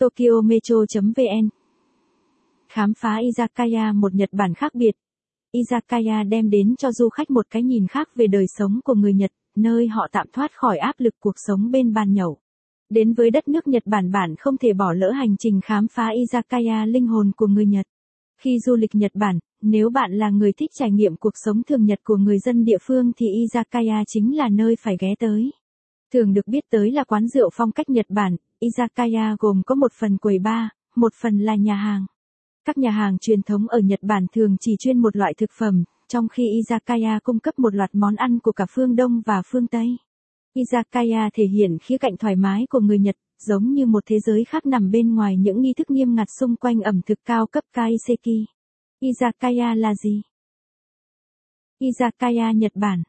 tokyometro.vn Khám phá Izakaya một Nhật Bản khác biệt. Izakaya đem đến cho du khách một cái nhìn khác về đời sống của người Nhật, nơi họ tạm thoát khỏi áp lực cuộc sống bên bàn nhậu. Đến với đất nước Nhật Bản bạn không thể bỏ lỡ hành trình khám phá Izakaya linh hồn của người Nhật. Khi du lịch Nhật Bản, nếu bạn là người thích trải nghiệm cuộc sống thường nhật của người dân địa phương thì Izakaya chính là nơi phải ghé tới. Thường được biết tới là quán rượu phong cách Nhật Bản, Izakaya gồm có một phần quầy bar, một phần là nhà hàng. Các nhà hàng truyền thống ở Nhật Bản thường chỉ chuyên một loại thực phẩm, trong khi Izakaya cung cấp một loạt món ăn của cả phương Đông và phương Tây. Izakaya thể hiện khía cạnh thoải mái của người Nhật, giống như một thế giới khác nằm bên ngoài những nghi thức nghiêm ngặt xung quanh ẩm thực cao cấp Kaiseki. Izakaya là gì? Izakaya Nhật Bản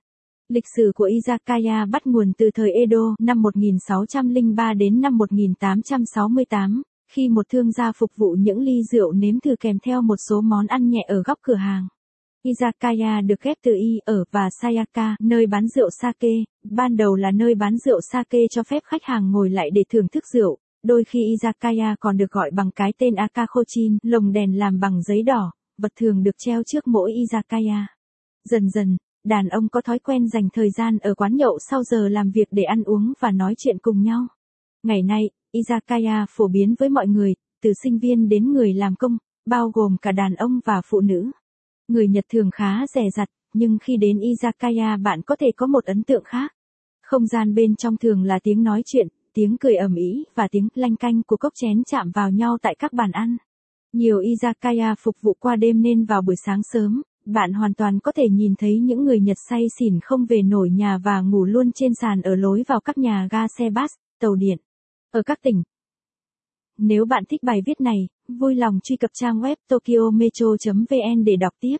Lịch sử của Izakaya bắt nguồn từ thời Edo năm 1603 đến năm 1868, khi một thương gia phục vụ những ly rượu nếm thử kèm theo một số món ăn nhẹ ở góc cửa hàng. Izakaya được ghép từ y ở và sayaka, nơi bán rượu sake, ban đầu là nơi bán rượu sake cho phép khách hàng ngồi lại để thưởng thức rượu. Đôi khi izakaya còn được gọi bằng cái tên akakochin, lồng đèn làm bằng giấy đỏ, vật thường được treo trước mỗi izakaya. Dần dần, đàn ông có thói quen dành thời gian ở quán nhậu sau giờ làm việc để ăn uống và nói chuyện cùng nhau. Ngày nay, izakaya phổ biến với mọi người, từ sinh viên đến người làm công, bao gồm cả đàn ông và phụ nữ. Người Nhật thường khá rẻ rặt, nhưng khi đến izakaya bạn có thể có một ấn tượng khác. Không gian bên trong thường là tiếng nói chuyện, tiếng cười ầm ĩ và tiếng lanh canh của cốc chén chạm vào nhau tại các bàn ăn. Nhiều izakaya phục vụ qua đêm nên vào buổi sáng sớm, bạn hoàn toàn có thể nhìn thấy những người Nhật say xỉn không về nổi nhà và ngủ luôn trên sàn ở lối vào các nhà ga xe bus, tàu điện. Ở các tỉnh. Nếu bạn thích bài viết này, vui lòng truy cập trang web tokyometro.vn để đọc tiếp.